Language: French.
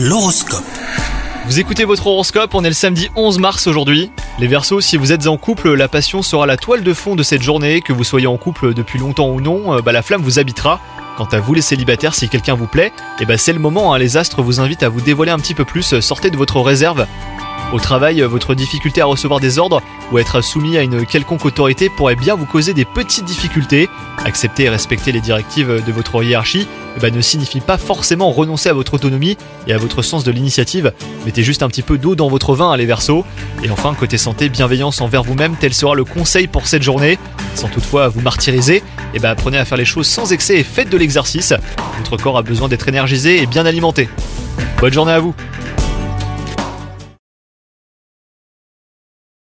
L'horoscope. Vous écoutez votre horoscope, on est le samedi 11 mars aujourd'hui. Les Verseaux, si vous êtes en couple, la passion sera la toile de fond de cette journée, que vous soyez en couple depuis longtemps ou non, euh, bah, la flamme vous habitera. Quant à vous les célibataires, si quelqu'un vous plaît, et bah c'est le moment, hein, les astres vous invitent à vous dévoiler un petit peu plus, sortez de votre réserve. Au travail, votre difficulté à recevoir des ordres ou à être soumis à une quelconque autorité pourrait bien vous causer des petites difficultés. Accepter et respecter les directives de votre hiérarchie eh ben, ne signifie pas forcément renoncer à votre autonomie et à votre sens de l'initiative. Mettez juste un petit peu d'eau dans votre vin, les versos. Et enfin, côté santé, bienveillance envers vous-même, tel sera le conseil pour cette journée. Sans toutefois vous martyriser, eh ben, apprenez à faire les choses sans excès et faites de l'exercice. Votre corps a besoin d'être énergisé et bien alimenté. Bonne journée à vous